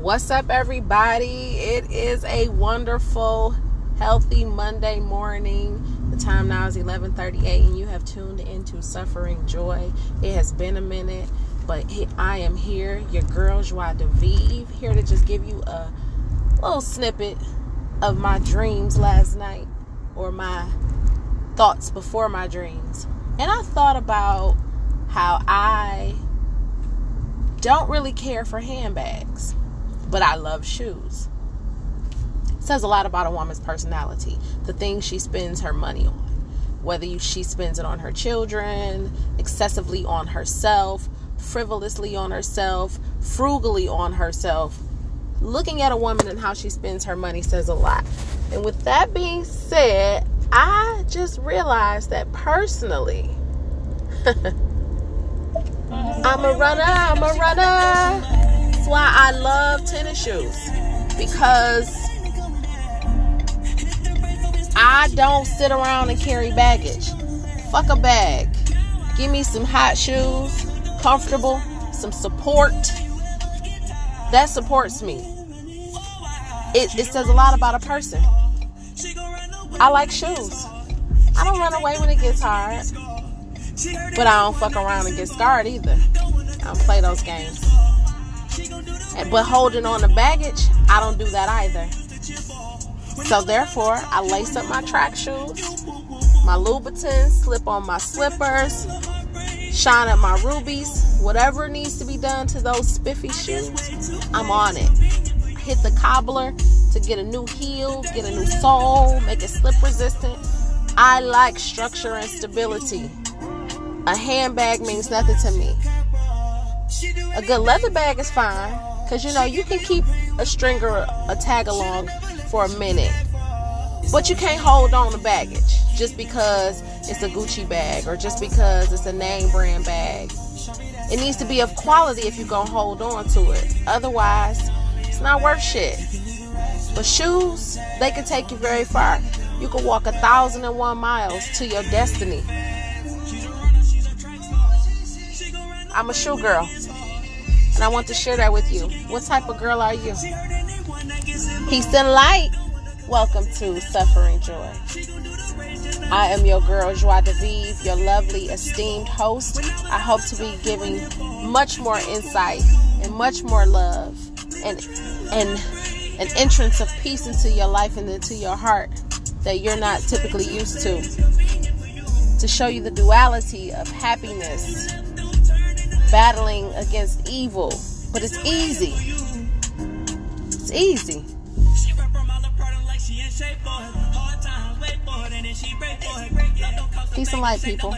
What's up, everybody? It is a wonderful, healthy Monday morning. The time now is 11:38, and you have tuned into Suffering Joy. It has been a minute, but I am here, your girl Joie de Vive, here to just give you a little snippet of my dreams last night, or my thoughts before my dreams. And I thought about how I don't really care for handbags but I love shoes. It says a lot about a woman's personality, the things she spends her money on. Whether she spends it on her children, excessively on herself, frivolously on herself, frugally on herself. Looking at a woman and how she spends her money says a lot. And with that being said, I just realized that personally, I'm a runner, I'm a runner I love tennis shoes because I don't sit around and carry baggage. Fuck a bag. Give me some hot shoes, comfortable, some support. That supports me. It, it says a lot about a person. I like shoes. I don't run away when it gets hard. But I don't fuck around and get scarred either. I don't play those games. But holding on to baggage, I don't do that either. So therefore, I lace up my track shoes, my Louboutins, slip on my slippers, shine up my rubies, whatever needs to be done to those spiffy shoes, I'm on it. Hit the cobbler to get a new heel, get a new sole, make it slip resistant. I like structure and stability. A handbag means nothing to me. A good leather bag is fine because you know you can keep a string or a tag along for a minute, but you can't hold on to baggage just because it's a Gucci bag or just because it's a name brand bag. It needs to be of quality if you're gonna hold on to it. Otherwise, it's not worth shit. But shoes, they can take you very far. You can walk a thousand and one miles to your destiny. I'm a shoe girl. And I want to share that with you. What type of girl are you? Peace and light. Welcome to Suffering Joy. I am your girl, Joie de Vive, your lovely, esteemed host. I hope to be giving much more insight and much more love and and an entrance of peace into your life and into your heart that you're not typically used to. To show you the duality of happiness battling against evil, but it's easy. It's easy. Peace and light, people.